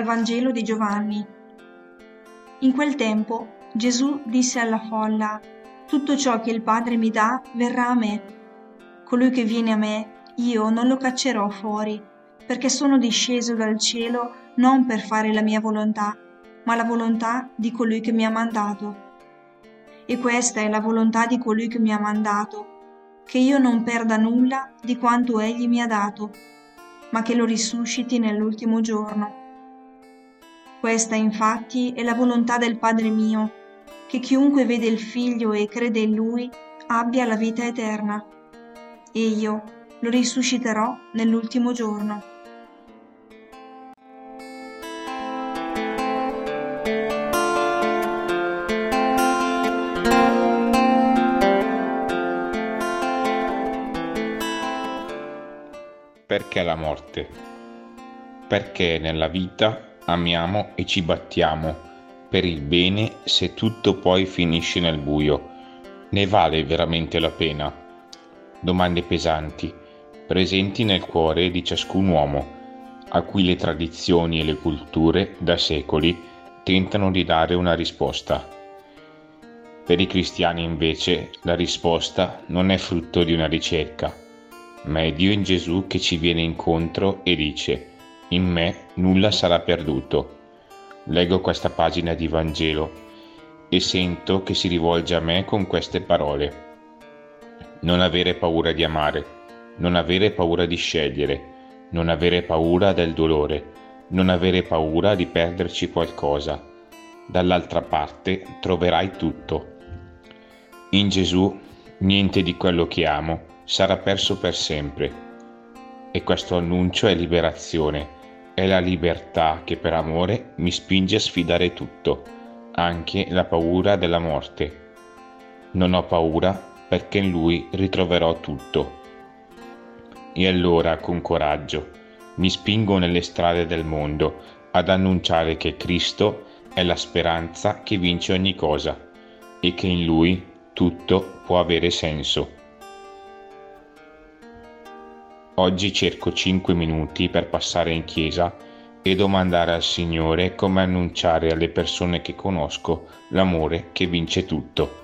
Vangelo di Giovanni. In quel tempo Gesù disse alla folla, Tutto ciò che il Padre mi dà verrà a me. Colui che viene a me, io non lo caccerò fuori, perché sono disceso dal cielo non per fare la mia volontà, ma la volontà di colui che mi ha mandato. E questa è la volontà di colui che mi ha mandato, che io non perda nulla di quanto egli mi ha dato, ma che lo risusciti nell'ultimo giorno. Questa infatti è la volontà del Padre mio, che chiunque vede il Figlio e crede in Lui abbia la vita eterna. E io lo risusciterò nell'ultimo giorno. Perché la morte? Perché nella vita amiamo e ci battiamo per il bene se tutto poi finisce nel buio. Ne vale veramente la pena? Domande pesanti, presenti nel cuore di ciascun uomo, a cui le tradizioni e le culture da secoli tentano di dare una risposta. Per i cristiani invece la risposta non è frutto di una ricerca, ma è Dio in Gesù che ci viene incontro e dice, in me nulla sarà perduto. Leggo questa pagina di Vangelo e sento che si rivolge a me con queste parole. Non avere paura di amare, non avere paura di scegliere, non avere paura del dolore, non avere paura di perderci qualcosa. Dall'altra parte troverai tutto. In Gesù niente di quello che amo sarà perso per sempre. E questo annuncio è liberazione, è la libertà che per amore mi spinge a sfidare tutto, anche la paura della morte. Non ho paura perché in Lui ritroverò tutto. E allora, con coraggio, mi spingo nelle strade del mondo ad annunciare che Cristo è la speranza che vince ogni cosa e che in Lui tutto può avere senso. Oggi cerco 5 minuti per passare in chiesa e domandare al Signore come annunciare alle persone che conosco l'amore che vince tutto.